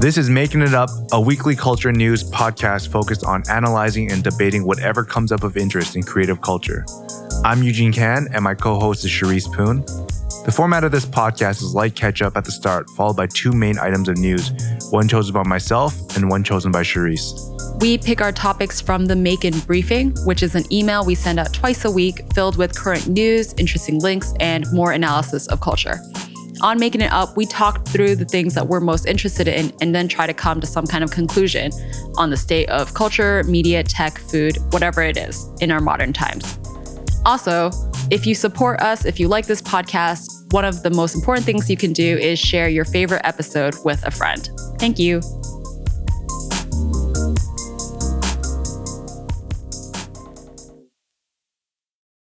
This is Making It Up, a weekly culture news podcast focused on analyzing and debating whatever comes up of interest in creative culture. I'm Eugene Kan, and my co host is Cherise Poon. The format of this podcast is light catch up at the start, followed by two main items of news one chosen by myself and one chosen by Cherise. We pick our topics from the MAEKAN Briefing, which is an email we send out twice a week filled with current news, interesting links, and more analysis of culture. On Making It Up, we talk through the things that we're most interested in and then try to come to some kind of conclusion on the state of culture, media, tech, food, whatever it is in our modern times. Also, if you support us, if you like this podcast, one of the most important things you can do is share your favorite episode with a friend. Thank you.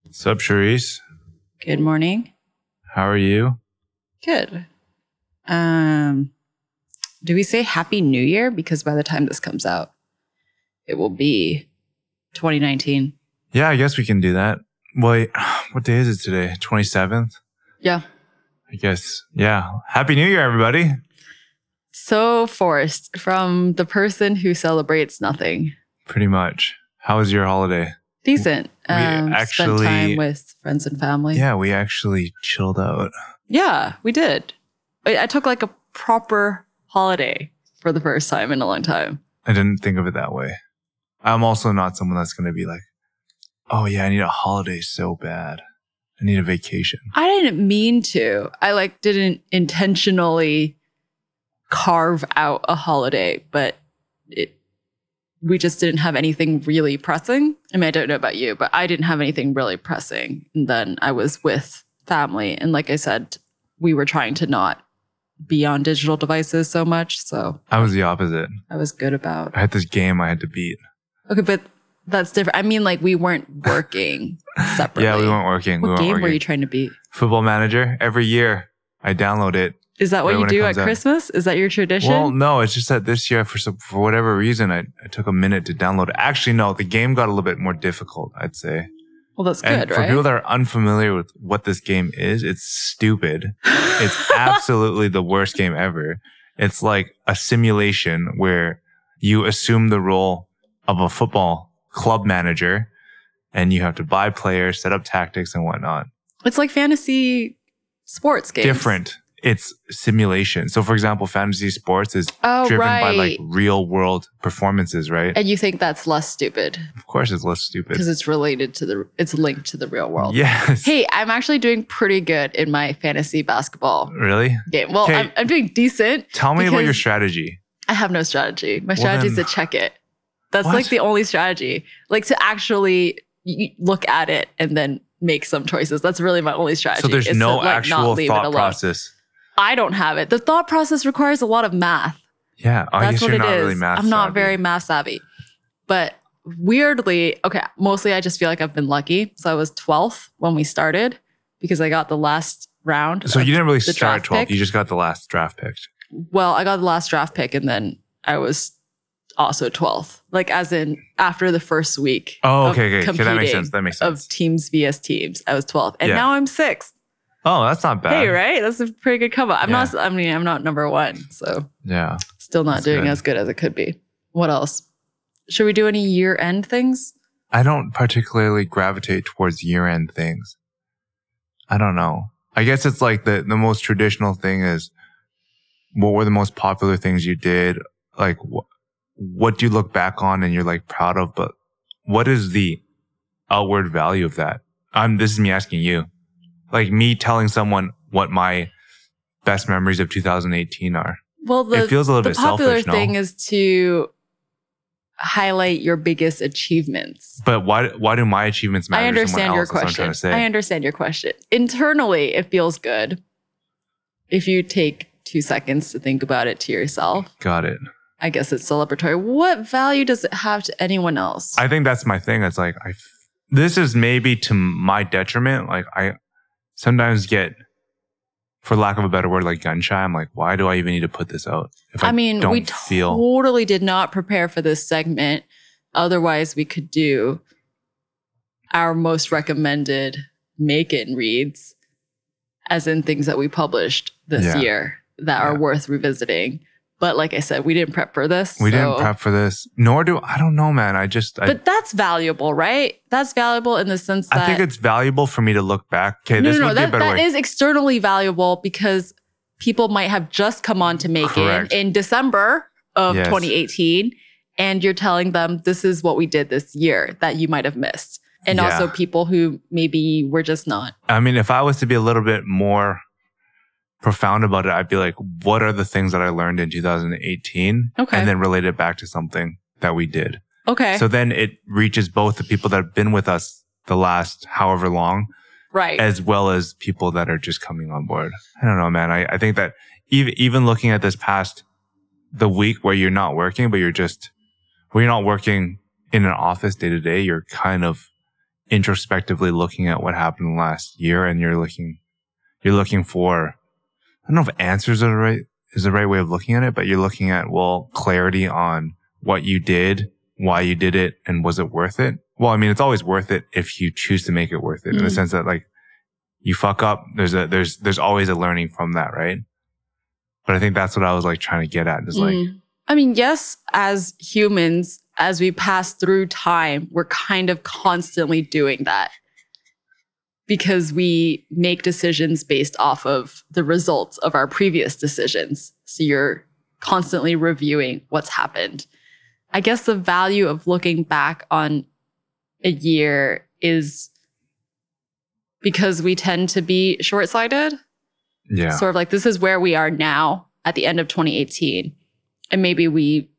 What's up, Cherise? Good morning. How are you? Good. Um, do we say Happy New Year? Because by the time this comes out, it will be 2019. Yeah, I guess we can do that. Wait, what day is it today? 27th? Yeah. I guess. Yeah. Happy New Year, everybody. So forced from the person who celebrates nothing. Pretty much. How was your holiday? Decent. We Um, actually- spent time with friends and family. Yeah, we actually chilled out. Yeah, we did. I, I took like a proper holiday for the first time in a long time. I didn't think of it that way. I'm also not someone that's going to be like, oh, yeah, I need a holiday so bad. I need a vacation. I didn't mean to. I like didn't intentionally carve out a holiday, but it we just didn't have anything really pressing. I mean, I don't know about you, but I didn't have anything really pressing. And then I was with family, and like I said, we were trying to not be on digital devices so much. So I was the opposite. I was good about. I had this game I had to beat. Okay, but that's different. I mean, like we weren't working separately. Yeah, we weren't working. we What weren't game working. were you trying to beat? Football Manager. Every year I download it. Is that what Right you do at out. Christmas? Is that your tradition? Well, no, it's just that this year, for some, for whatever reason, I, I took a minute to download. Actually, no, the game got a little bit more difficult, I'd say. Well, that's and good, for right? For people that are unfamiliar with what this game is, it's stupid. It's absolutely the worst game ever. It's like a simulation where you assume the role of a football club manager and you have to buy players, set up tactics and whatnot. it's like fantasy sports games. Different. It's simulation. So for example, fantasy sports is Oh, driven right. by like real world performances, right? and you think that's less stupid Of course it's less stupid. because it's related to the, it's linked to the real world. Yes. Hey, I'm actually doing pretty good in my fantasy basketball Really? game. Well, I'm, I'm doing decent. Tell me about your strategy. I have no strategy. My Well, strategy is to check it. That's What? like the only strategy. Like to actually look at it and then make some choices. That's really my only strategy. So there's is to, no like, actual thought alone. process. I don't have it. The thought process requires a lot of math. Yeah. I That's what it not is. really math I'm not savvy. very math savvy. But weirdly, okay, mostly I just feel like I've been lucky. So I was 12th when we started because I got the last round. So you didn't really start 12th. pick? You just got the last draft picked. well, I got the last draft pick and then I was also 12th. Like as in after the first week. Oh, okay, okay. okay. That makes sense. That makes sense. Of teams vs teams. I was 12th. And Yeah. now I'm sixth. Oh, that's not bad. Hey, right? That's a pretty good come up. I'm Yeah. not I mean, I'm not number one. So Yeah. still not That's doing good. as good as it could be. What else? Should we do any year end things? I don't particularly gravitate towards year end things. I don't know. I guess it's like the, the most traditional thing is what were the most popular things you did? Like wh- what do you look back on and you're like proud of? But what is the outward value of that? I'm, this is me asking you. Like me telling someone what my best memories of 2018 are. Well, the, it feels a little the bit popular selfish, no? thing is to highlight your biggest achievements. But why, why do my achievements matter I understand your else? That's what I'm question. I understand your question. Internally, it feels good if you take two seconds to think about it to yourself. Got it. I guess it's celebratory. What value does it have to anyone else? I think that's my thing. It's like I, this is maybe to my detriment. Like I sometimes get, for lack of a better word, like gun shy. I'm like, why do I even need to put this out? If I mean, don't we feel totally did not prepare for this segment. Otherwise, we could do our most recommended make it reads, as in things that we published this Yeah. year that are worth revisiting. But like I said, we didn't prep for this. We didn't prep for this, nor do I don't know, man. I just I, But that's valuable, right? That's valuable in the sense that I think it's valuable for me to look back. Okay, no, this no, no, would be a better that way. is externally valuable because people might have just come on to make Correct. it in December of Yes. 2018, and you're telling them this is what we did this year that you might have missed, and Yeah. also people who maybe were just not. I mean, if I was to be a little bit more profound about it, I'd be like, what are the things that I learned in 2018? Okay. And then relate it back to something that we did. Okay, So then it reaches both the people that have been with us the last however long, right. as well as people that are just coming on board. I don't know, man. I, I think that even, even looking at this past the week where you're not working, but you're just, where you're not working in an office day to day, you're kind of introspectively looking at what happened last year and you're looking, you're looking for, I don't know if answers are the right, is the right way of looking at it, but you're looking at, well, clarity on what you did, why you did it, and was it worth it? Well, I mean, it's always worth it if you choose to make it worth it in the Mm. sense that like you fuck up, there's a, there's, there's always a learning from that, right? But I think that's what I was like trying to get at is like, Mm. I mean, yes, as humans, as we pass through time, we're kind of constantly doing that because we make decisions based off of the results of our previous decisions. So you're constantly reviewing what's happened. I guess the value of looking back on a year is because we tend to be short sighted yeah, sort of like this is where we are now at the end of 2018 and maybe we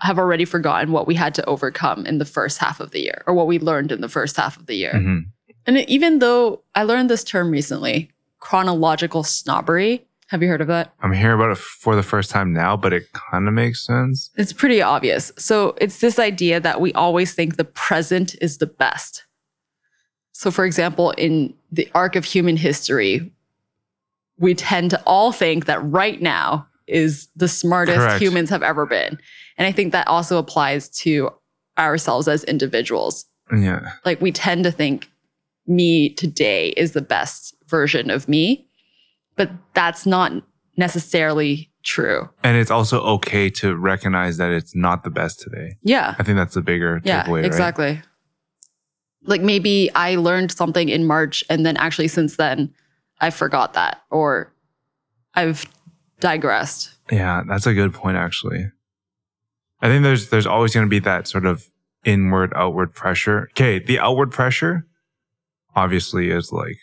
have already forgotten what we had to overcome in the first half of the year or what we learned in the first half of the year Mhm. And even though i learned this term recently chronological snobbery have you heard of that I'm hearing about it for the first time now, but it kind of makes sense. it's pretty obvious so it's this idea that we always think the present is the best so for example in the arc of human history we tend to all think that right now is the smartest Correct. humans have ever been and i think that also applies to ourselves as individuals Yeah. like we tend to think me today is the best version of me but that's not necessarily true And it's also okay to recognize that it's not the best today. yeah I think that's the bigger Yeah, takeaway, right? exactly. Like maybe I learned something in March and then actually since then I forgot that or I've digressed. Yeah, that's a good point actually. I think there's there's always going to be that sort of inward outward pressure. Okay, the outward pressure obviously is like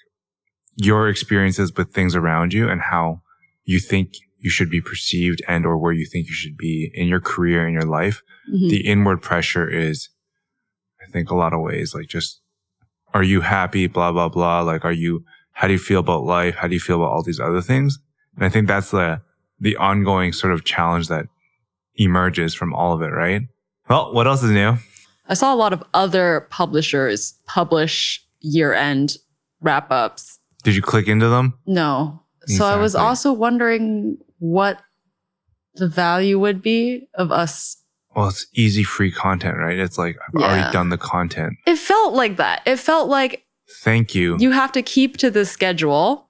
your experiences with things around you and how you think you should be perceived and or where you think you should be in your career in your life. Mhm. The inward pressure is I think a lot of ways like just are you happy? blah blah blah. Like are you how do you feel about life? How do you feel about all these other things? And i think that's the the ongoing sort of challenge that emerges from all of it right? Well what else is new? I saw a lot of other publishers publish year-end wrap-ups. did you click into them No. So I was also wondering what the value would be of us. well it's easy free content right it's like i've Yeah. already done the content It felt like that. It felt like thank you you have to keep to the schedule.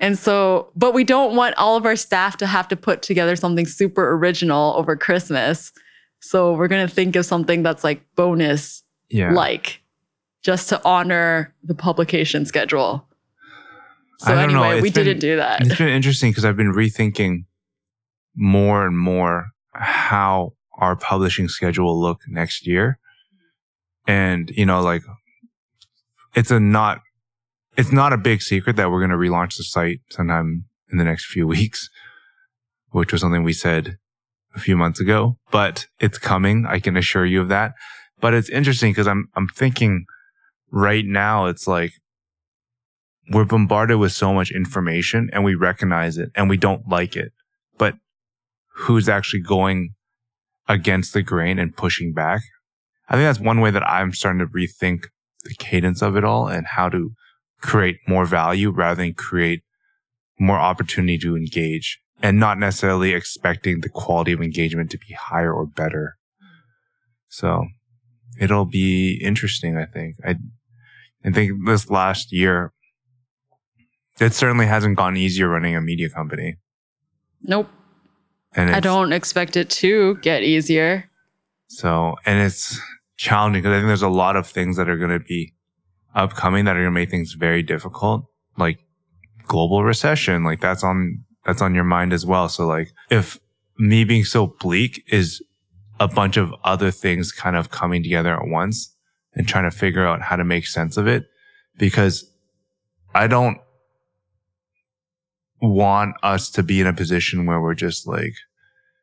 And so, but we don't want all of our staff to have to put together something super original over Christmas. So we're going to think of something that's like bonus yeah like just to honor the publication schedule. So I don't know. anyway, we been- didn't do that. it's been interesting because I've been rethinking more and more how our publishing schedule will look next year. And, you know, like it's a not, it's not a big secret that we're going to relaunch the site sometime in the next few weeks, which was something we said a few months ago, but it's coming. I can assure you of that. But it's interesting because I'm, I'm thinking right now, it's like, we're bombarded with so much information and we recognize it and we don't like it. But who's actually going against the grain and pushing back? I think that's one way that I'm starting to rethink the cadence of it all and how to create more value rather than create more opportunity to engage and not necessarily expecting the quality of engagement to be higher or better. So it'll be interesting, I think. I, I think this last year, it certainly hasn't gone easier running a media company. Nope. And I don't expect it to get easier. So, and it's challenging because I think there's a lot of things that are going to be upcoming that are going to make things very difficult, like global recession. Like that's on, that's on your mind as well. So like if me being so bleak is a bunch of other things kind of coming together at once and trying to figure out how to make sense of it because I don't want us to be in a position where we're just like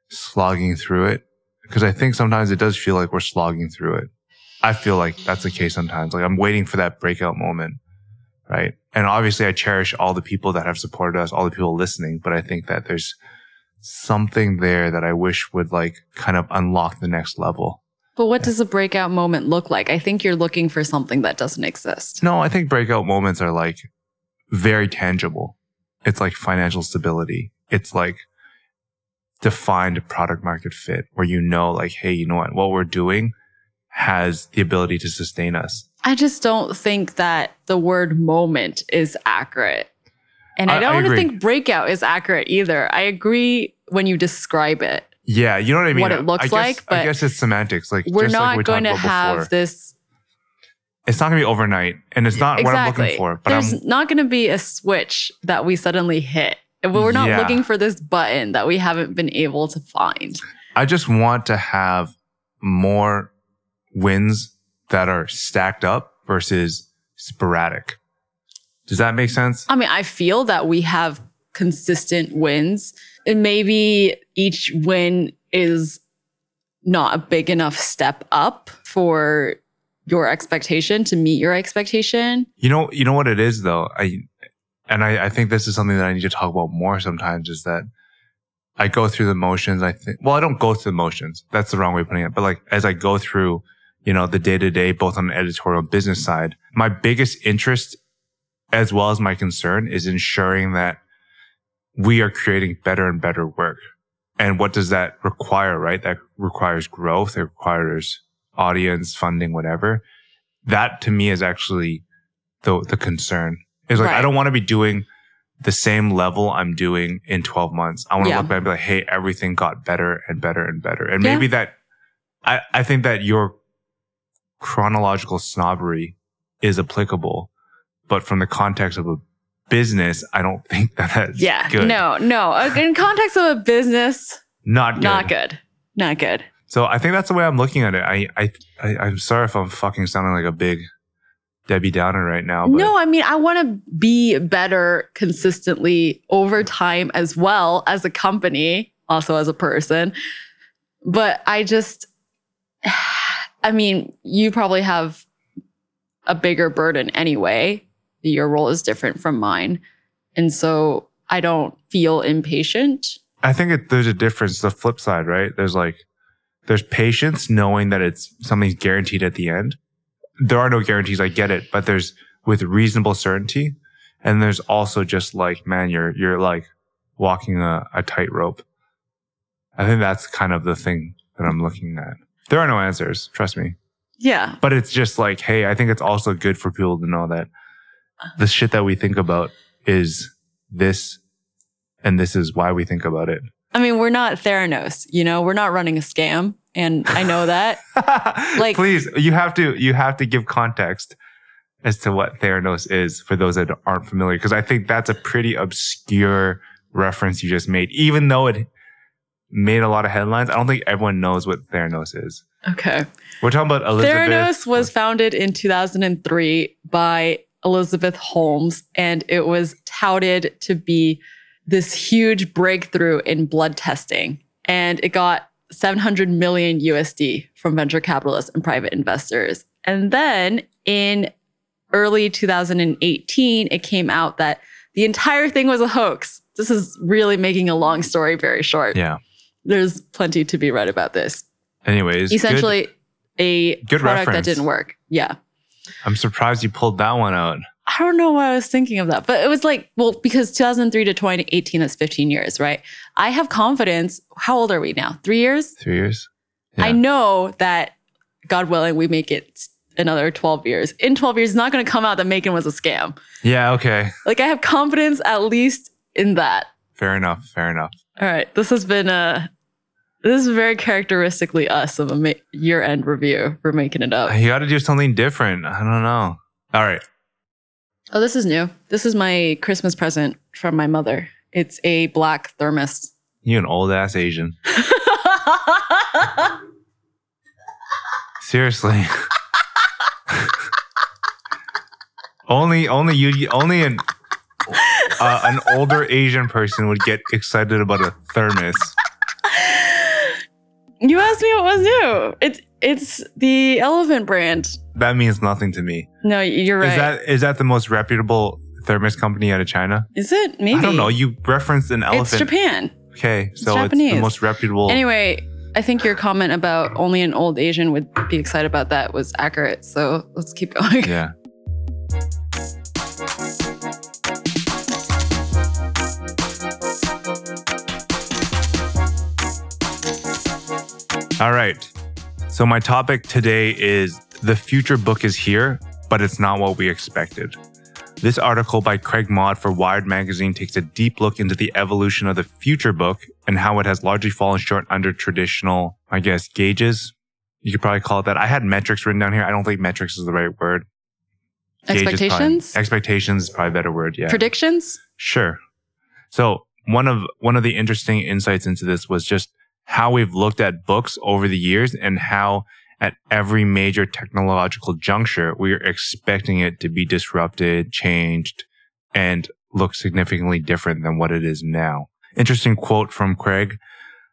slogging through it because I think sometimes it does feel like we're slogging through it. I feel like that's the case sometimes. Like I'm waiting for that breakout moment. Right. And obviously I cherish all the people that have supported us, all the people listening, but I think that there's something there that I wish would like kind of unlock the next level. But what does a breakout moment look like? I think you're looking for something that doesn't exist. No, I think breakout moments are like very tangible. It's like financial stability. It's like defined product market fit where you know, like, hey, you know what? What we're doing has the ability to sustain us. I just don't think that the word moment is accurate. And I, I- I don't agree. think breakout is accurate either. I agree when you describe it. Yeah, you know what I mean. What it looks I guess, like, but I guess it's semantics. Like We're just like not we going to have before. this. It's not going to be overnight, and it's not what I'm exactly. looking for. But There's I'm not going to be a switch that we suddenly hit. We're not Yeah. looking for this button that we haven't been able to find. I just want to have more wins that are stacked up versus sporadic. Does that make sense? I mean, I feel that we have consistent wins, and maybe each win is not a big enough step up for your expectation to meet your expectation. You know, you know what it is though. I and I, I think this is something that I need to talk about more sometimes is that I go through the motions. I think, well, I don't go through the motions. That's the wrong way of putting it. But like, as I go through, you know, the day to day, both on the editorial business side, my biggest interest as well as my concern is ensuring that we are creating better and better work. And what does that require, right? That requires growth. It requires audience funding, whatever. That to me is actually the, the concern is like, I don't want to be doing the same level I'm doing in 12 months. I want to Yeah. look back and be like, Hey, everything got better and better and better. And Yeah. maybe that, I, I think that your chronological snobbery is applicable, but from the context of a business, I don't think that that's Yeah. good. No, no. Uh, In context of a business, not good. not good. Not good. So I think that's the way I'm looking at it. I, I, I I'm sorry if I'm fucking sounding like a big Debbie Downer right now, but No, I mean, I want to be better consistently over time as well as a company, also as a person. But I just, I mean, you probably have a bigger burden anyway. Your role is different from mine. And so I don't feel impatient. I think it, there's a difference. The flip side, right? There's like, there's patience knowing that it's something's guaranteed at the end. There are no guarantees. I get it, but there's with reasonable certainty. And there's also just like, man, you're, you're like walking a, a tightrope. I think that's kind of the thing that I'm looking at. There are no answers. Trust me. Yeah. But it's just like, hey, I think it's also good for people to know that the shit that we think about is this and this is why we think about it. I mean, we're not Theranos, you know, we're not running a scam. And I know that. Like- please, you have to you have to give context as to what Theranos is for those that aren't familiar because I think that's a pretty obscure reference you just made even though it made a lot of headlines. I don't think everyone knows what Theranos is. Okay. We're talking about Elizabeth. Theranos was founded in 2003 by Elizabeth Holmes, and it was touted to be this huge breakthrough in blood testing. And it got 700 million USD from venture capitalists and private investors. And then in early 2018, it came out that the entire thing was a hoax. This is really making a long story very short. yeah. There's plenty to be read about this. Anyways, good. Essentially, a Good product reference. that didn't work. Yeah. I'm surprised you pulled that one out. I don't know why I was thinking of that, but it was like, well, because 2003 to 2018, that's 15 years, right? I have confidence. How old are we now? Three years? Three years. I know that, God willing, we make it another 12 years. In 12 years, it's not going to come out that MAEKAN was a scam. Yeah. Okay. Like, I have confidence at least in that. Fair enough. Fair enough. All right. This has been a. This is very characteristically us of a ma- year-end review. We're making it up. You got to do something different. I don't know. All right. Oh, this is new. This is my Christmas present from my mother. It's a black thermos. You an old ass Asian. Seriously. only, only you, only an uh, an older Asian person would get excited about a thermos. You asked me what was new. It's it's the Elephant brand. That means nothing to me. No, you're right. Is that is that the most reputable thermos company out of China? Is it? Maybe. I don't know. You referenced an elephant. It's. Japan. Okay, so it's, Japanese. the most reputable. Anyway, I think your comment about only an old Asian would be excited about that was accurate. So let's keep going. Yeah. All right. So, my topic today is The Future Book is Here, but it's not what we expected. This article by Craig Mod for Wired Magazine takes a deep look into the evolution of the future book and how it has largely fallen short under traditional, I guess, gauges. You could probably call it that. I had metrics written down here. I don't think metrics is the right word. Gauge is probably- Expectations? expectations is probably a better word. Yeah. Predictions? Sure. So one of one of the interesting insights into this was just how we've looked at books over the years and how at every major technological juncture we are expecting it to be disrupted, changed, and look significantly different than what it is now. Interesting quote from Craig.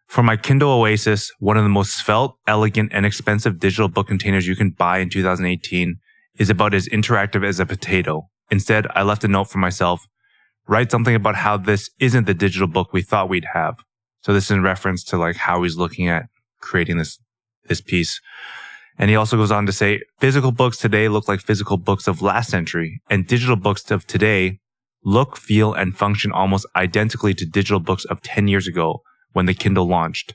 For my Kindle Oasis, one of the most felt, elegant, and expensive digital book containers you can buy in 2018 is about as interactive as a potato. Instead, I left a note for myself write something about how this isn't the digital book we thought we'd have. So this is in reference to like how he's looking at creating this, this piece. And he also goes on to say, physical books today look like physical books of last century and digital books of today look, feel, and function almost identically to digital books of 10 years ago when the Kindle launched.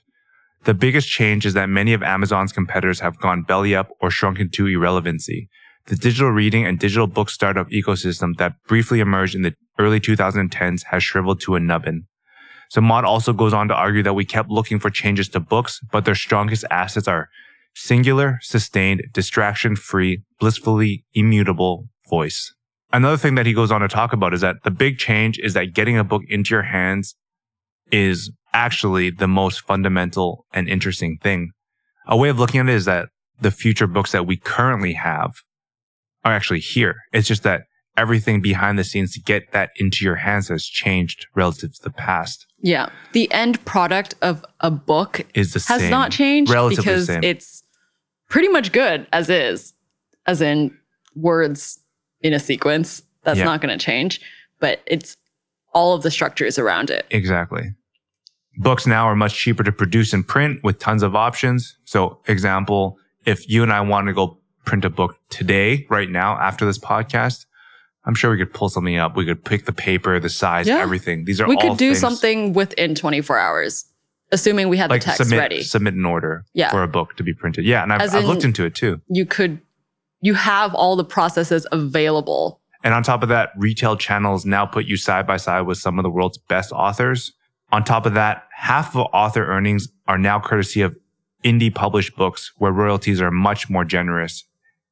The biggest change is that many of Amazon's competitors have gone belly up or shrunk into irrelevancy. The digital reading and digital book startup ecosystem that briefly emerged in the early 2010s has shriveled to a nubbin. So Mod also goes on to argue that we kept looking for changes to books, but their strongest assets are singular, sustained, distraction free, blissfully immutable voice. Another thing that he goes on to talk about is that the big change is that getting a book into your hands is actually the most fundamental and interesting thing. A way of looking at it is that the future books that we currently have are actually here. It's just that everything behind the scenes to get that into your hands has changed relative to the past Yeah. The end product of a book is the same. has same. not changed Relatively because same. it's pretty much good as is, as in words in a sequence. That's Yeah. not going to change, but it's all of the structures around it. Exactly. Books now are much cheaper to produce and print with tons of options. So, example, if you and I want to go print a book today, right now, after this podcast, I'm sure we could pull something up. We could pick the paper, the size, Yeah. everything. These are We could do things something within 24 hours, assuming we had like the text submit ready. submit an order Yeah. for a book to be printed. Yeah, and I've, I've looked into it too. You could, you have all the processes available. And on top of that, retail channels now put you side by side with some of the world's best authors. On top of that, half of author earnings are now courtesy of indie published books where royalties are much more generous.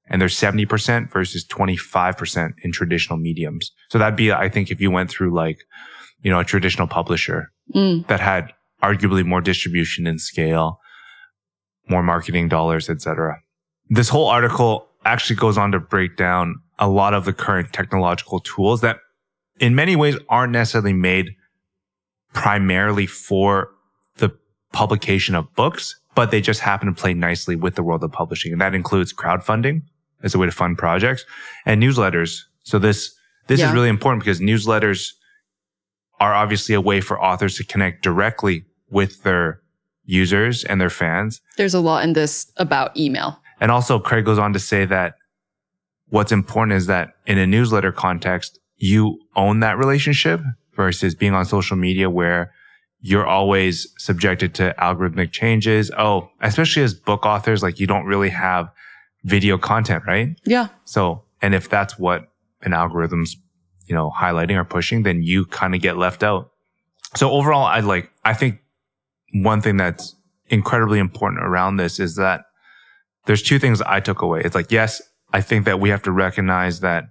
And they're 70% versus 25% in traditional mediums. So that'd be, I think, if you went through like, you know, a traditional publisher Mm. that had arguably more distribution and scale, more marketing dollars, etc. This whole article actually goes on to break down a lot of the current technological tools that in many ways aren't necessarily made primarily for the publication of books, but they just happen to play nicely with the world of publishing. And that includes crowdfunding as a way to fund projects and newsletters. So this, this Yeah. is really important because newsletters are obviously a way for authors to connect directly with their users and their fans. There's a lot in this about email. And also Craig goes on to say that what's important is that in a newsletter context, you own that relationship versus being on social media where you're always subjected to algorithmic changes. Oh, especially as book authors, like you don't really have video content, right? Yeah. So, and if that's what an algorithm's, you know, highlighting or pushing, then you kind of get left out. so overall, I like, I think one thing that's incredibly important around this is that there's two things I took away. It's like, yes, I think that we have to recognize that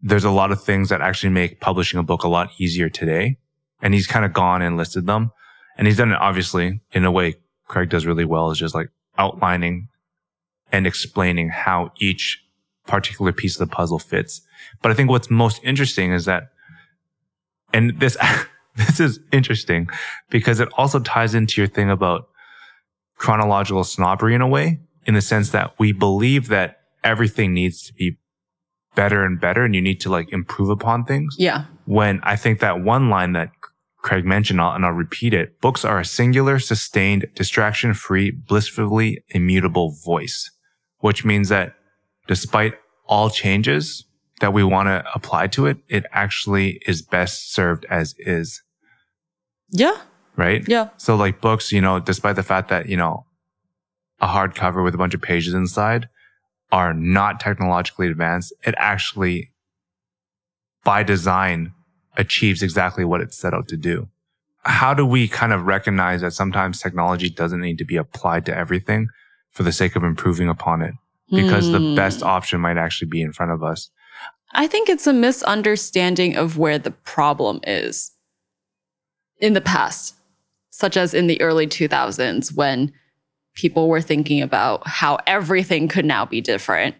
there's a lot of things that actually make publishing a book a lot easier today. And he's kind of gone and listed them. And he's done it obviously in a way Craig does really well is just like outlining and explaining how each particular piece of the puzzle fits. But I think what's most interesting is that, and this, this is interesting because it also ties into your thing about chronological snobbery in a way, in the sense that we believe that everything needs to be better and better and you need to like improve upon things. Yeah. When I think that one line that Craig mentioned, I'll, and I'll repeat it, books are a singular, sustained, distraction free, blissfully immutable voice, which means that despite all changes that we want to apply to it, it actually is best served as is. Yeah. Right. Yeah. So like books, you know, despite the fact that, you know, a hardcover with a bunch of pages inside are not technologically advanced, it actually by design achieves exactly what it's set out to do. How do we kind of recognize that sometimes technology doesn't need to be applied to everything for the sake of improving upon it? Because the Hmm. best option might actually be in front of us. I think it's a misunderstanding of where the problem is in the past, such as in the early 2000s when people were thinking about how everything could now be different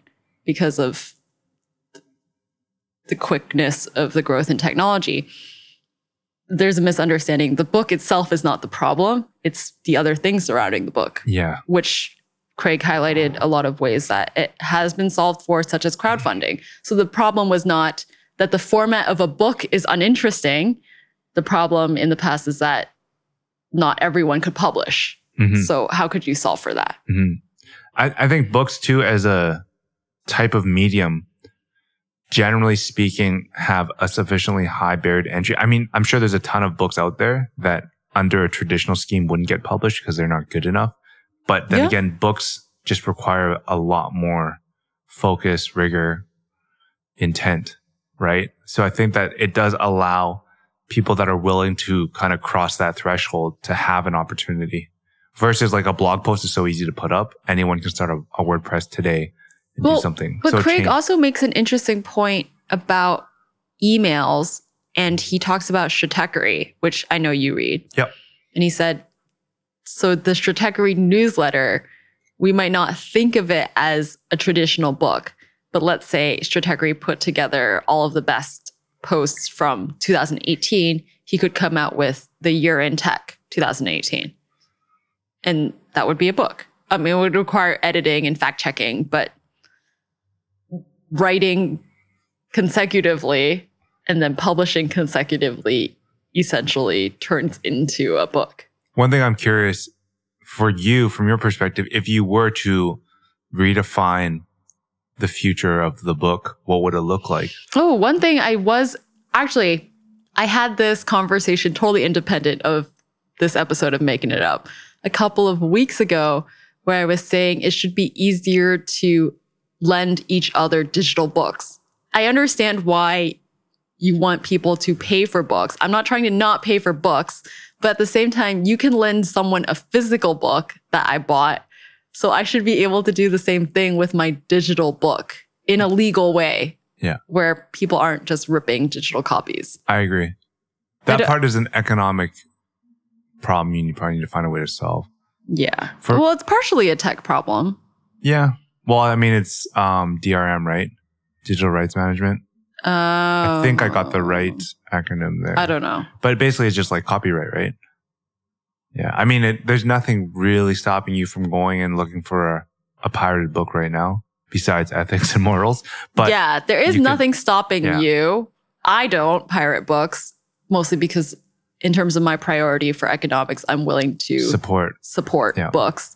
because of the quickness of the growth in technology. There's a misunderstanding. The book itself is not the problem, it's the other things surrounding the book Yeah. which Craig highlighted a lot of ways that it has been solved for, such as crowdfunding. So the problem was not that the format of a book is uninteresting. The problem in the past is that not everyone could publish. Mhm. So how could you solve for that? hmm I, I think books too, as a type of medium, generally speaking, have a sufficiently high barrier to entry. I mean, I'm sure there's a ton of books out there that under a traditional scheme wouldn't get published because they're not good enough. But then Yeah. again, books just require a lot more focus, rigor, intent, right? So I think that it does allow people that are willing to kind of cross that threshold to have an opportunity versus like a blog post is so easy to put up. Anyone can start a, a WordPress today and Well, do something. But so Craig also makes an interesting point about emails, and he talks about Stratechery, which I know you read. Yep. And he said, so the Stratechery newsletter, we might not think of it as a traditional book, but let's say Stratechery put together all of the best posts from 2018. He could come out with the year in tech 2018. And that would be a book. I mean, it would require editing and fact checking, but writing consecutively and then publishing consecutively essentially turns into a book. One thing I'm curious for you, from your perspective, if you were to redefine the future of the book, what would it look like? Oh, one thing I was actually, I had this conversation totally independent of this episode of Making It Up a couple of weeks ago, where I was saying it should be easier to lend each other digital books. I understand why you want people to pay for books. I'm not trying to not pay for books, but at the same time, you can lend someone a physical book that I bought. So I should be able to do the same thing with my digital book in a legal way. Yeah. Where people aren't just ripping digital copies. I agree. That don't- part is an economic problem you probably need to find a way to solve. Yeah. For- well, it's partially a tech problem. Yeah. Well, I mean, it's um, DRM, right? Digital rights management. I think I got the right acronym there. I don't know. But basically, it's just like copyright, right? Yeah. I mean, it, there's nothing really stopping you from going and looking for a, a pirated book right now, besides ethics and morals. But yeah, there is you could- nothing stopping Yeah. you. I don't pirate books, mostly because in terms of my priority for economics, I'm willing to support. support Yeah. books.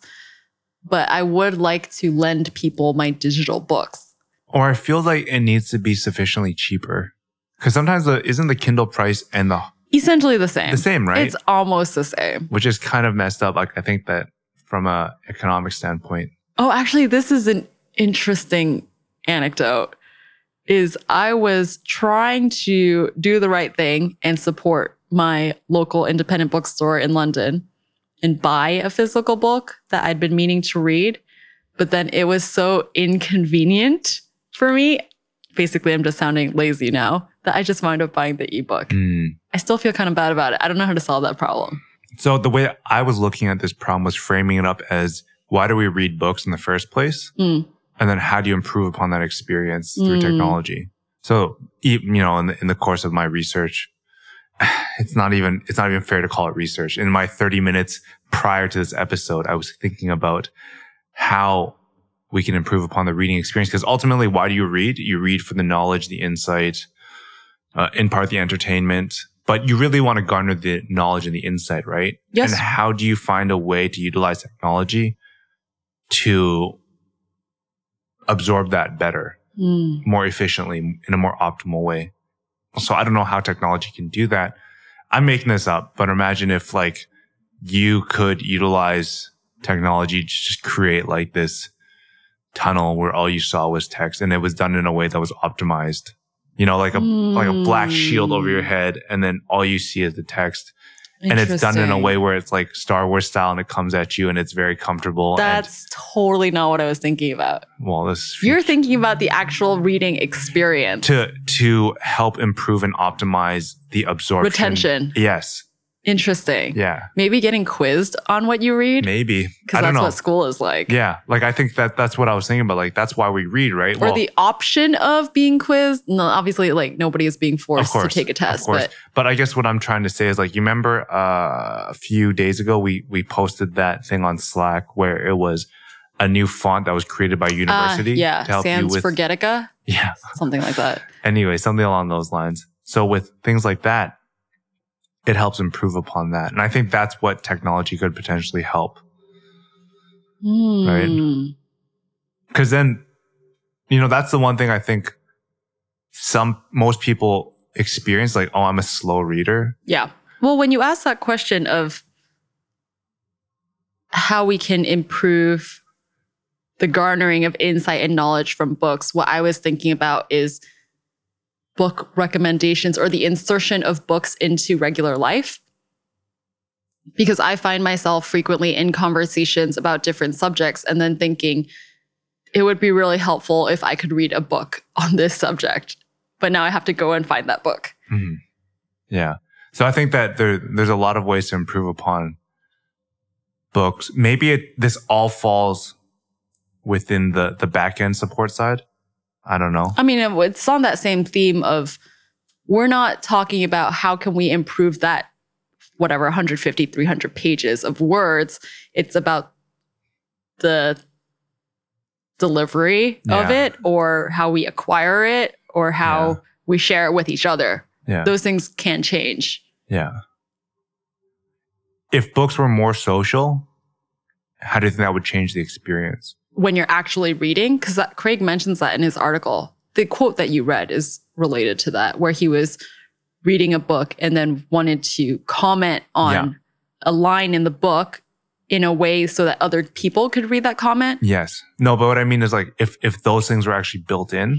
But I would like to lend people my digital books. Or I feel like it needs to be sufficiently cheaper. Because sometimes the, isn't the Kindle price and the Essentially the same. the same, right? It's almost the same. Which is kind of messed up. Like I think that from a economic standpoint. Oh, actually, this is an interesting anecdote. Is I was trying to do the right thing and support my local independent bookstore in London and buy a physical book that I'd been meaning to read. But then it was so inconvenient for me. Basically, I'm just sounding lazy now that I just wound up buying the ebook. Mm. I still feel kind of bad about it. I don't know how to solve that problem. So the way I was looking at this problem was framing it up as why do we read books in the first place? Mm. And then how do you improve upon that experience through Mm. technology? So, you know, in the, in the course of my research, it's not even, it's not even fair to call it research. In my 30 minutes prior to this episode, I was thinking about how we can improve upon the reading experience. Because ultimately, why do you read? You read for the knowledge, the insight, uh, in part the entertainment, but you really want to garner the knowledge and the insight, right? Yes. And how do you find a way to utilize technology to absorb that better, Mm. more efficiently, in a more optimal way? So I don't know how technology can do that. I'm making this up, but imagine if like you could utilize technology to just create like this tunnel where all you saw was text and it was done in a way that was optimized. You know, like a like a black shield over your Mm. head and then all you see is the text and it's done in a way where it's like Star Wars style and it comes at you and it's very comfortable. That's totally not what I was thinking about. well, this You're thinking about the actual reading experience. to to help improve and optimize the absorption Retention. Yes, Interesting. yeah, Maybe getting quizzed on what you read maybe. because that's know. what school is like. Yeah, like I think that that's what I was thinking about. Like that's why we read, right? Or the option of being quizzed. No, obviously, like nobody is being forced to take a of test, course. but But I guess what I'm trying to say is like you remember uh, a few days ago we we posted that thing on Slack where it was a new font that was created by uh, university yeah, to help you Sans with Forgetica, yeah. something like that. Anyway, something along those lines. So with things like that, it helps improve upon that, and I think that's what technology could potentially help. Hmm. right? Because then, you know, that's the one thing I think some most people experience. Like, oh, I'm a slow reader. Yeah. Well, when you ask that question of how we can improve the garnering of insight and knowledge from books, what I was thinking about is book recommendations or the insertion of books into regular life. Because I find myself frequently in conversations about different subjects and then thinking it would be really helpful if I could read a book on this subject. But now I have to go and find that book. Mhm. Yeah. So I think that there, there's a lot of ways to improve upon books. Maybe it, this all falls within the, the back end support side. I don't know. I mean, it's on that same theme of we're not talking about how can we improve that whatever 150 300 pages of words it's about the delivery of it or how we acquire it or how Yeah. we share it with each other Yeah. those things can change Yeah. If books were more social, how do you think that would change the experience? When you're actually reading because craig mentions that in his article the quote that you read is related to that where he was reading a book and then wanted to comment on Yeah. a line in the book in a way so that other people could read that comment Yes. No, but what I mean is like if if those things were actually built in,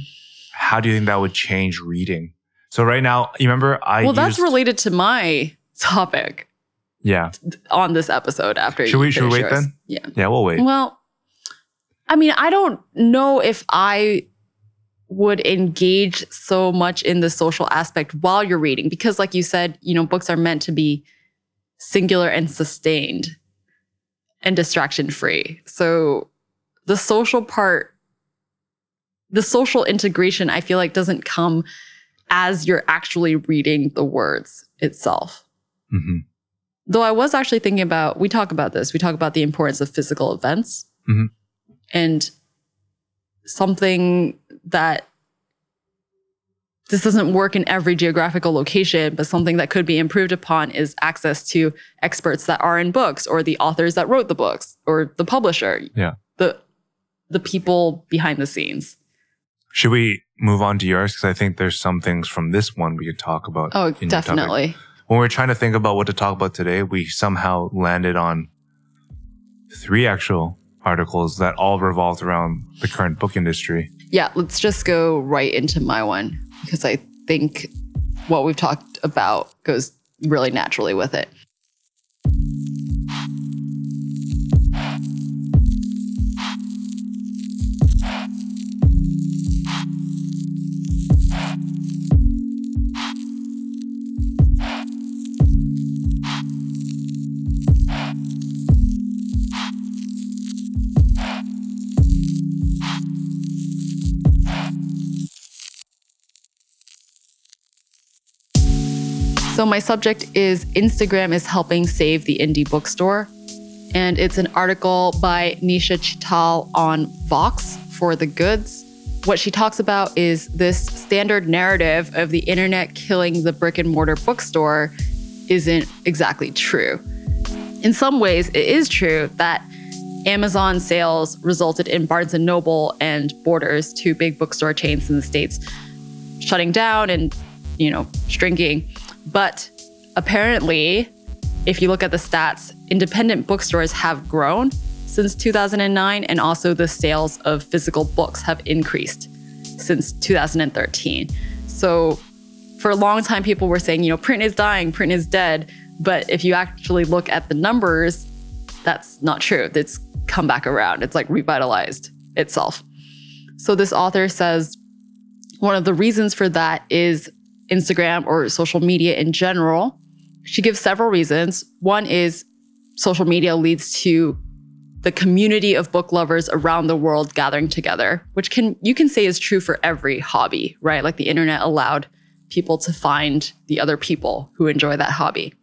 how do you think that would change reading? So right now, you remember I well that's used- related to my topic Yeah. on this episode after Should you we- should we wait yours. then? yeah Yeah, we'll wait. Well, I mean, I don't know if I would engage so much in the social aspect while you're reading because like you said, you know, books are meant to be singular and sustained and distraction free. So the social part the social integration I feel like doesn't come as you're actually reading the words itself. hmm Though I was actually thinking about, we talk about this, we talk about the importance of physical events. Mhm. And something that this doesn't work in every geographical location, but something that could be improved upon is access to experts that are in books or the authors that wrote the books or the publisher. Yeah. The the people behind the scenes. Should we move on to yours? Because I think there's some things from this one we could talk about. Oh, in your topic. definitely. When we are trying to think about what to talk about today, we somehow landed on three actual articles that all revolved around the current book industry. Yeah, let's just go right into my one because I think what we've talked about goes really naturally with it. So, my subject is Instagram is helping save the indie bookstore. And it's an article by Nisha Chital on Vox for the Goods. What she talks about is this standard narrative of the internet killing the brick and mortar bookstore isn't exactly true. In some ways, it is true that Amazon sales resulted in Barnes and Noble and Borders, two big bookstore chains in the States, shutting down and, you know, shrinking. But apparently, if you look at the stats, independent bookstores have grown since 2009, and also the sales of physical books have increased since 2013. So, for a long time, people were saying, you know, print is dying, print is dead. But if you actually look at the numbers, that's not true. It's come back around, it's like revitalized itself. So, this author says one of the reasons for that is Instagram or social media in general. She gives several reasons. One is social media leads to the community of book lovers around the world gathering together, which can you can say is true for every hobby, right? Like the internet allowed people to find the other people who enjoy that hobby.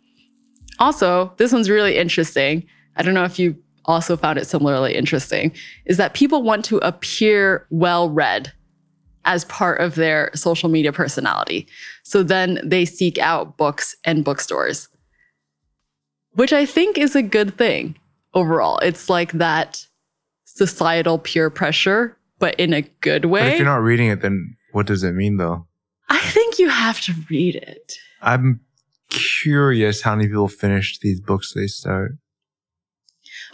Also, this one's really interesting. I don't know if you also found it similarly interesting, is that people want to appear well read as part of their social media personality. So then they seek out books and bookstores, which I think is a good thing overall. It's like that societal peer pressure, but in a good way. But if you're not reading it, then what does it mean though? I think you have to read it. I'm curious how many people finish these books they start.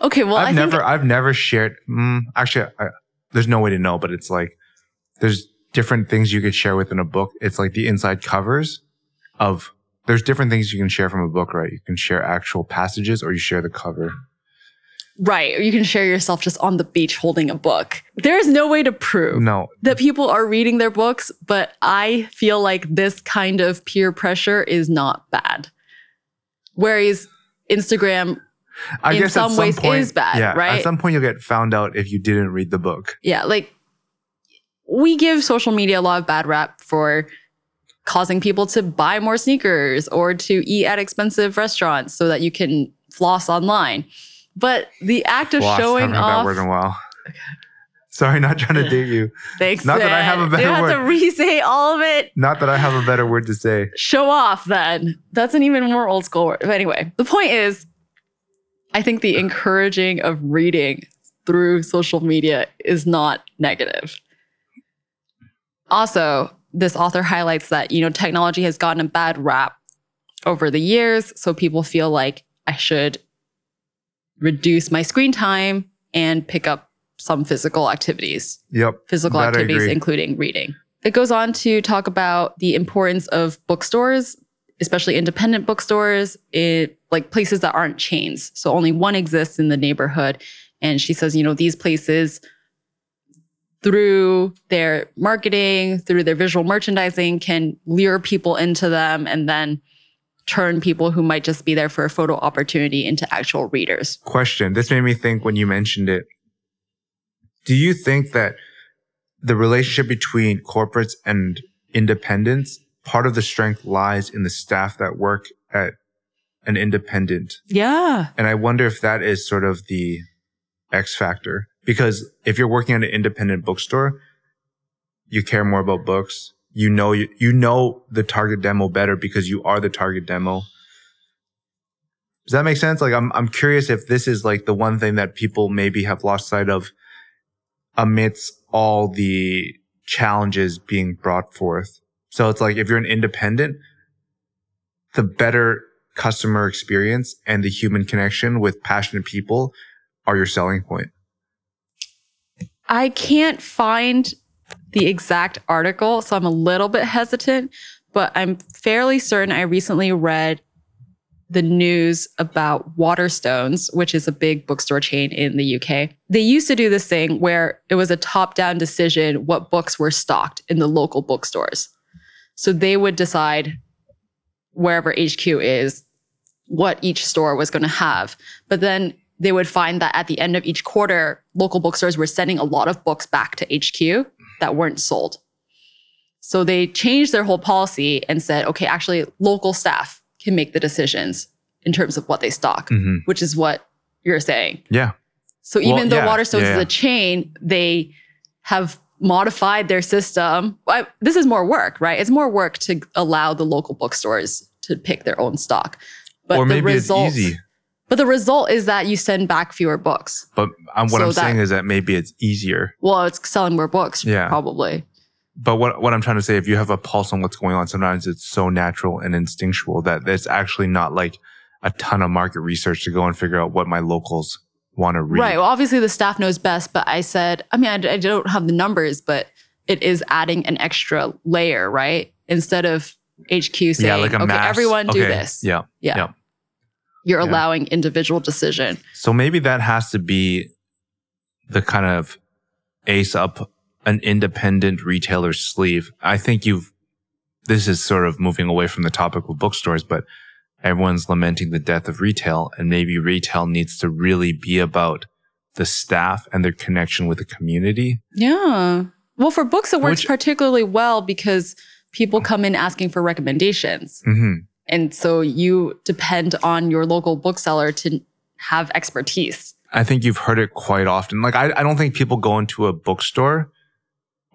Okay, well, I've I never, I've never shared. Mm, actually, I, there's no way to know, but it's like there's different things you could share within a book. It's like the inside covers of. There's different things you can share from a book, right? You can share actual passages, or you share the cover. right, or you can share yourself just on the beach holding a book. There is no way to prove No, that people are reading their books, but I feel like this kind of peer pressure is not bad. Whereas Instagram, I in guess some at some ways point, is bad, yeah, right? At some point, you'll get found out if you didn't read the book. yeah, like we give social media a lot of bad rap for causing people to buy more sneakers or to eat at expensive restaurants so that you can floss online. But the act of Floss, showing haven't heard off that word in a while. Sorry, not trying to date you. Thanks. Not that I have a Sid. better You have to word. re-say all of it. Not that I have a better word to say. Show off then. That's an even more old school word. But anyway, the point is, I think the encouraging of reading through social media is not negative. Also, this author highlights that, you know, technology has gotten a bad rap over the years. So people feel like I should reduce my screen time and pick up some physical activities Yep. physical activities, including reading. It goes on to talk about the importance of bookstores, especially independent bookstores, it, like places that aren't chains. So only one exists in the neighborhood. And she says, you know, these places, through their marketing, through their visual merchandising, can lure people into them and then turn people who might just be there for a photo opportunity into actual readers. Question. This made me think when you mentioned it. Do you think that the relationship between corporates and independents, part of the strength lies in the staff that work at an independent? Yeah. And I wonder if that is sort of the X factor. Because if you're working at an independent bookstore, you care more about books. You know, you, you know the target demo better because you are the target demo. Does that make sense? Like, I'm, I'm curious if this is like the one thing that people maybe have lost sight of amidst all the challenges being brought forth. So it's like if you're an independent, the better customer experience and the human connection with passionate people are your selling point. I can't find the exact article, so I'm a little bit hesitant, but I'm fairly certain I recently read the news about Waterstones, which is a big bookstore chain in the UK. They used to do this thing where it was a top down decision what books were stocked in the local bookstores. So they would decide wherever HQ is what each store was going to have. But then they would find that at the end of each quarter, local bookstores were sending a lot of books back to HQ that weren't sold. So they changed their whole policy and said, okay, actually, local staff can make the decisions in terms of what they stock, Mhm. which is what you're saying. Yeah. So Well, even though yeah, Waterstones yeah, is a chain, they have modified their system. I, this is more work, right? It's more work to allow the local bookstores to pick their own stock. But or the maybe result, it's easy. But the result is that you send back fewer books. But um, what So I'm that- saying is that maybe it's easier. Well, it's selling more books, Yeah. probably. But what what I'm trying to say, if you have a pulse on what's going on, sometimes it's so natural and instinctual that it's actually not like a ton of market research to go and figure out what my locals want to read. Right. Well, obviously the staff knows best, but I said, I mean, I, I don't have the numbers, but it is adding an extra layer, right? Instead of HQ saying, yeah, like okay, mass. everyone do okay, this. Yeah. Yeah. yeah. You're Yeah. allowing individual decision. So maybe that has to be the kind of ace up an independent retailer's sleeve. I think you've, this is sort of moving away from the topic of bookstores, but everyone's lamenting the death of retail and maybe retail needs to really be about the staff and their connection with the community. Yeah. Well, for books, it works Which- particularly well because people come in asking for recommendations. hmm And so you depend on your local bookseller to have expertise. I think you've heard it quite often. Like, I, I don't think people go into a bookstore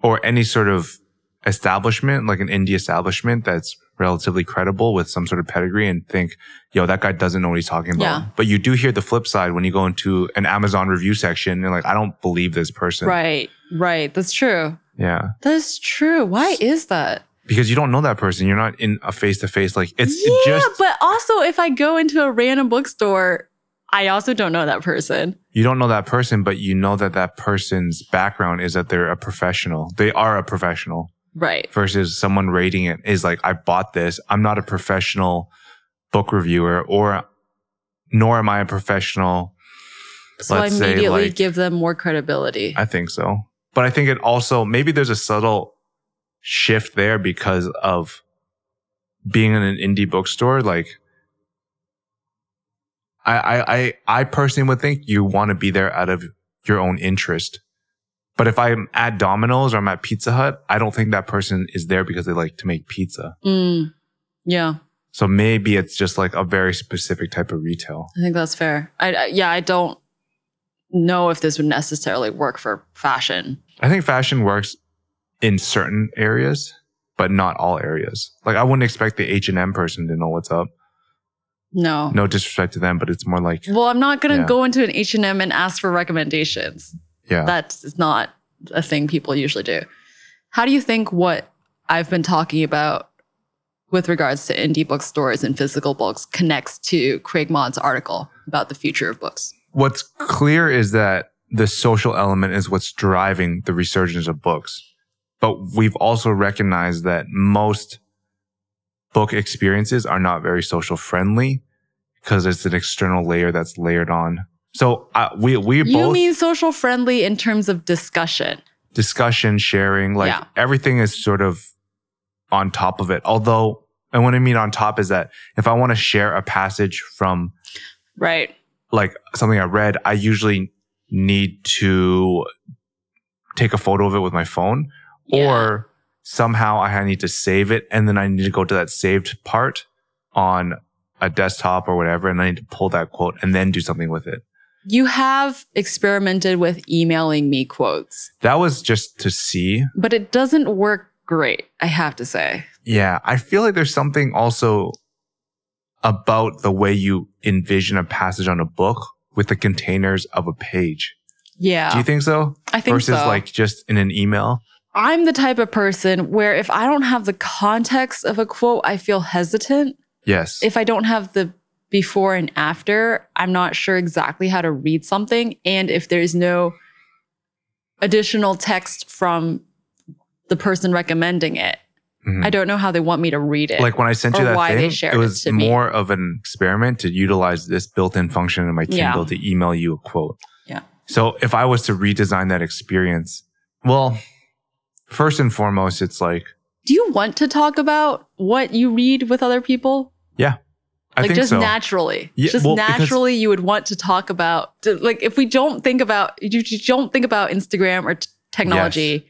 or any sort of establishment, like an indie establishment that's relatively credible with some sort of pedigree and think, yo, that guy doesn't know what he's talking about. Yeah. But you do hear the flip side when you go into an Amazon review section and you're like, I don't believe this person. Right. Right. That's true. Yeah. That's true. Why is that? Because you don't know that person. You're not in a face to face. Like, it's yeah, just, but also if I go into a random bookstore, I also don't know that person. you don't know that person, but you know that that person's background is that they're a professional. They are a professional. Right. versus someone rating it is like, I bought this. I'm not a professional book reviewer or nor am I a professional. So I Let's say, immediately like- give them more credibility. I think so. But I think it also, maybe there's a subtle shift there because of being in an indie bookstore. Like, I, I, I, I personally would think you want to be there out of your own interest. But if I'm at Domino's or I'm at Pizza Hut, I don't think that person is there because they like to make pizza. Mm, yeah, So maybe it's just like a very specific type of retail. I think that's fair. I, I yeah, I don't know if this would necessarily work for fashion. I think fashion works in certain areas, but not all areas. Like I wouldn't expect the H and M person to know what's up. No. No disrespect to them, but it's more like, Well, I'm not going to Yeah. go into an H&M and ask for recommendations. yeah, That's not a thing people usually do. How do you think what I've been talking about with regards to indie bookstores and physical books connects to Craig Mod's article about the future of books? what's clear is that the social element is what's driving the resurgence of books. But we've also recognized that most book experiences are not very social friendly because it's an external layer that's layered on. So uh, we we You both mean social friendly in terms of discussion? discussion, sharing, like Yeah. everything is sort of on top of it. Although, and what I mean on top is that if I want to share a passage from Right. like something I read, I usually need to take a photo of it with my phone or somehow I need to save it and then I need to go to that saved part on a desktop or whatever and I need to pull that quote and then do something with it. you have experimented with emailing me quotes, That was just to see. but it doesn't work great, I have to say. Yeah, I feel like there's something also about the way you envision a passage on a book with the containers of a page. Yeah. Do you think so? I think Versus so. like just in an email? I'm the type of person where if I don't have the context of a quote, I feel hesitant. Yes. If I don't have the before and after, I'm not sure exactly how to read something. And if there's no additional text from the person recommending it, Mhm. I don't know how they want me to read it. like when I sent you that why they thing, shared it it was me. more of an experiment to utilize this built-in function in my Yeah. Kindle to email you a quote. Yeah. So if I was to redesign that experience, well, first and foremost, it's like Do you want to talk about what you read with other people? Yeah. I like think just so. naturally. Yeah, just well, naturally you would want to talk about like if we don't think about you, don't think about Instagram or t- technology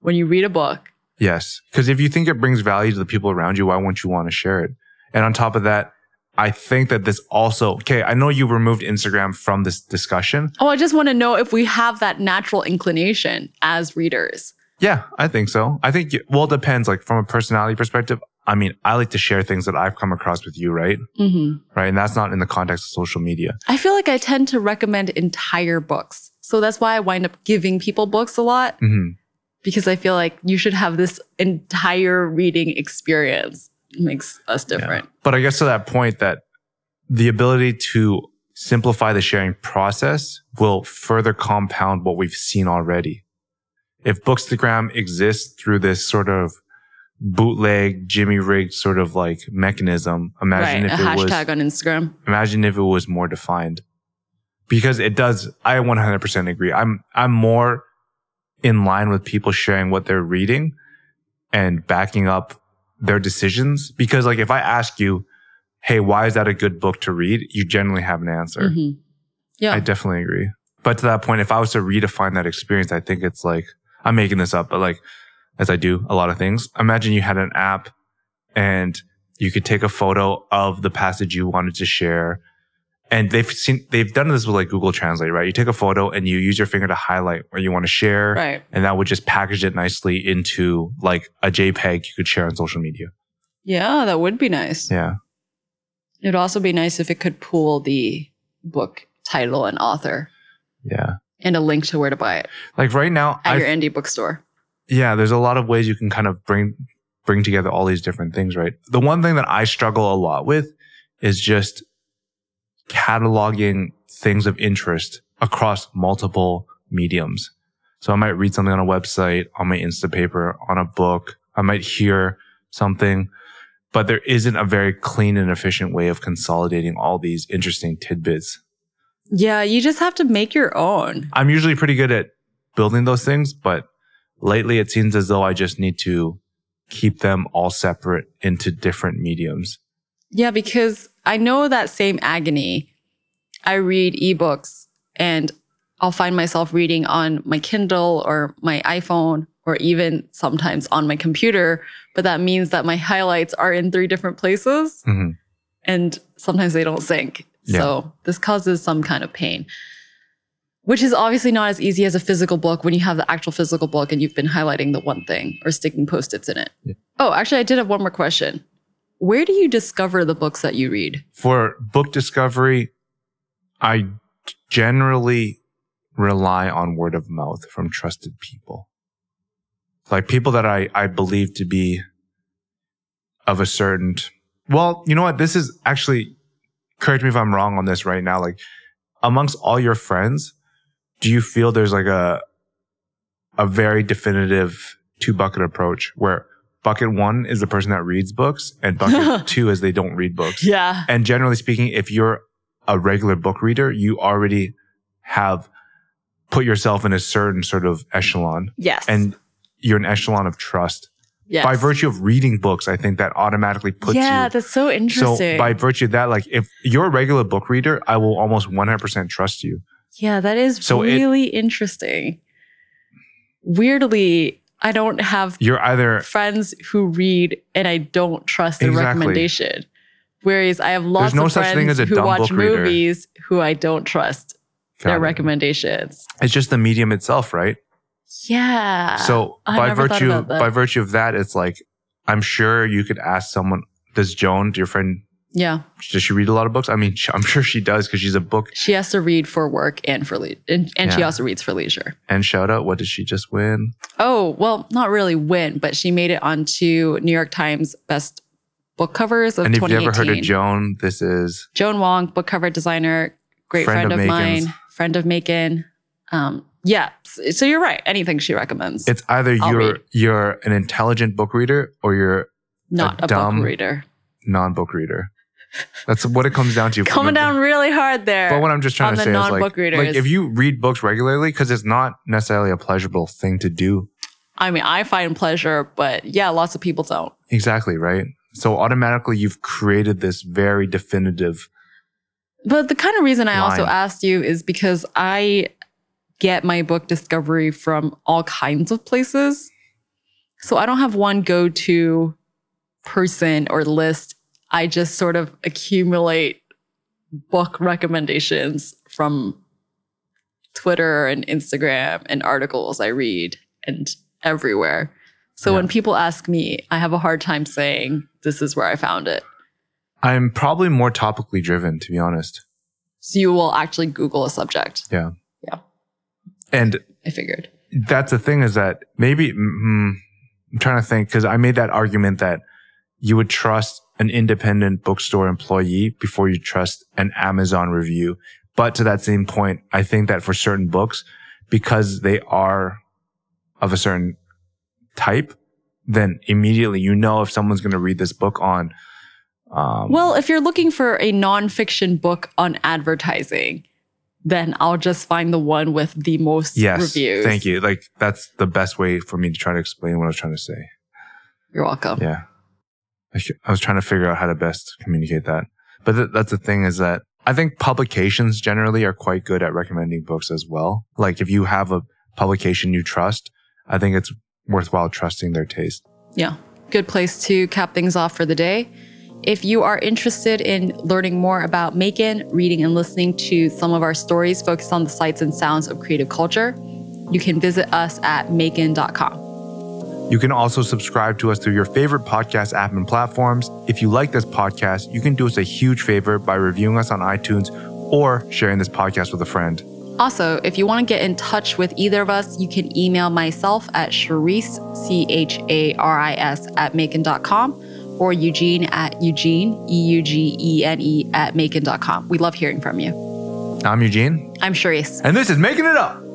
when you read a book. Yes. Because if you think it brings value to the people around you, why wouldn't you want to share it? And on top of that, I think that this also, okay, I know you removed Instagram from this discussion. Oh, I just want to know if we have that natural inclination as readers. Yeah, I think so. I think, well, it depends. Like from a personality perspective, I mean, I like to share things that I've come across with you, right? hmm Right. And that's not in the context of social media. I feel like I tend to recommend entire books. So that's why I wind up giving people books a lot hmm because I feel like you should have this entire reading experience. It makes us different. But I guess to that point that the ability to simplify the sharing process will further compound what we've seen already. If Bookstagram exists through this sort of bootleg, Jimmy rigged sort of like mechanism, imagine right. if A it was hashtag on Instagram. imagine if it was more defined. Because it does, I 100% agree. I'm, I'm more in line with people sharing what they're reading and backing up their decisions. Because like if I ask you, Hey, why is that a good book to read? You generally have an answer. Mhm. Yeah. I definitely agree. But to that point, if I was to redefine that experience, I think it's like, I'm making this up, but like, as I do a lot of things, imagine you had an app and you could take a photo of the passage you wanted to share. And they've seen, they've done this with like Google Translate, right? You take a photo and you use your finger to highlight where you want to share. right. And that would just package it nicely into like a JPEG you could share on social media. Yeah, that would be nice. Yeah. It'd also be nice if it could pool the book title and author Yeah. And a link to where to buy it Like right now, at I your indie bookstore. yeah, there's a lot of ways you can kind of bring bring together all these different things, right? The one thing that I struggle a lot with is just cataloging things of interest across multiple mediums. So I might read something on a website, on my Instapaper, on a book. I might hear something, but there isn't a very clean and efficient way of consolidating all these interesting tidbits. Yeah, you just have to make your own. I'm usually pretty good at building those things, but lately it seems as though I just need to keep them all separate into different mediums. Yeah, because I know that same agony. I read ebooks and I'll find myself reading on my Kindle or my iPhone or even sometimes on my computer, but that means that my highlights are in three different places Mhm. and sometimes they don't sync. Yeah. So this causes some kind of pain, which is obviously not as easy as a physical book when you have the actual physical book and you've been highlighting the one thing or sticking post its in it. Yeah. Oh, actually, I did have one more question. Where do you discover the books that you read? For book discovery, I generally rely on word of mouth from trusted people. Like people that I, I believe to be of a certain, well, you know what? This is actually, correct me if I'm wrong on this right now. Like amongst all your friends, do you feel there's like a, a very definitive two bucket approach where bucket one is the person that reads books and bucket two is they don't read books? Yeah. And generally speaking, if you're a regular book reader, you already have put yourself in a certain sort of echelon Yes. and you're an echelon of trust. Yes. By virtue of reading books, I think that automatically puts yeah, you. Yeah, that's so interesting. So by virtue of that, like if you're a regular book reader, I will almost 100% trust you. yeah, that is So it- really interesting. Weirdly, I don't have You're either, friends who read and I don't trust their Exactly. recommendation. Whereas I have lots no of friends thing as a who watch reader. movies who I don't trust Got their it. recommendations. it's just the medium itself, right? Yeah. So I by virtue, by virtue of that, it's like, I'm sure you could ask someone, does Joan, your friend, yeah, does she read a lot of books? I mean, I'm sure she does because she's a book she has to read for work and for le- and, and she also reads for leisure. and shout out. What did she just win? Oh, well, not really win, but she made it onto New York Times best book covers of and if you ever heard of Joan, this is Joan Wong, book cover designer, great Friend friend, of of, mine, friend of MAEKAN. Um, Yeah. So you're right. Anything she recommends. It's either I'll you're read. you're an intelligent book reader or you're not a a, dumb- book reader. non-book reader. That's what it comes down to. Coming down really hard there. But what I'm just trying to say is like, readers. like if you read books regularly, because it's not necessarily a pleasurable thing to do. I mean, I find pleasure, but yeah, lots of people don't. Exactly right. So automatically, you've created this very definitive. But the kind of reason I also asked you is because I get my book discovery from all kinds of places. So I don't have one go to person or list. I just sort of accumulate book recommendations from Twitter and Instagram and articles I read and everywhere. So Yeah. when people ask me, I have a hard time saying this is where I found it. I'm probably more topically driven, to be honest. So you will actually Google a subject. And I figured. that's the thing is that maybe mm, I'm trying to think because I made that argument that you would trust an independent bookstore employee before you trust an Amazon review. But to that same point, I think that for certain books, because they are of a certain type, then immediately you know if someone's going to read this book on. Um, Well, if you're looking for a nonfiction book on advertising, then I'll just find the one with the most yes, reviews. thank you. Like that's the best way for me to try to explain what I was trying to say. You're welcome. Yeah. I, was trying to figure out how to best communicate that. But th- that's the thing is that I think publications generally are quite good at recommending books as well. Like if you have a publication you trust, I think it's worthwhile trusting their taste. Yeah. Good place to cap things off for the day. If you are interested in learning more about MAEKAN, reading and listening to some of our stories focused on the sights and sounds of creative culture, you can visit us at maekan.com. You can also subscribe to us through your favorite podcast app and platforms. If you like this podcast, you can do us a huge favor by reviewing us on iTunes or sharing this podcast with a friend. Also, if you want to get in touch with either of us, you can email myself at Charis, C H A R I S, at maekan.com or Eugene at Eugene, E U G E N E, at maekan.com. We love hearing from you. I'm Eugene, I'm Charis. and this is Making It Up.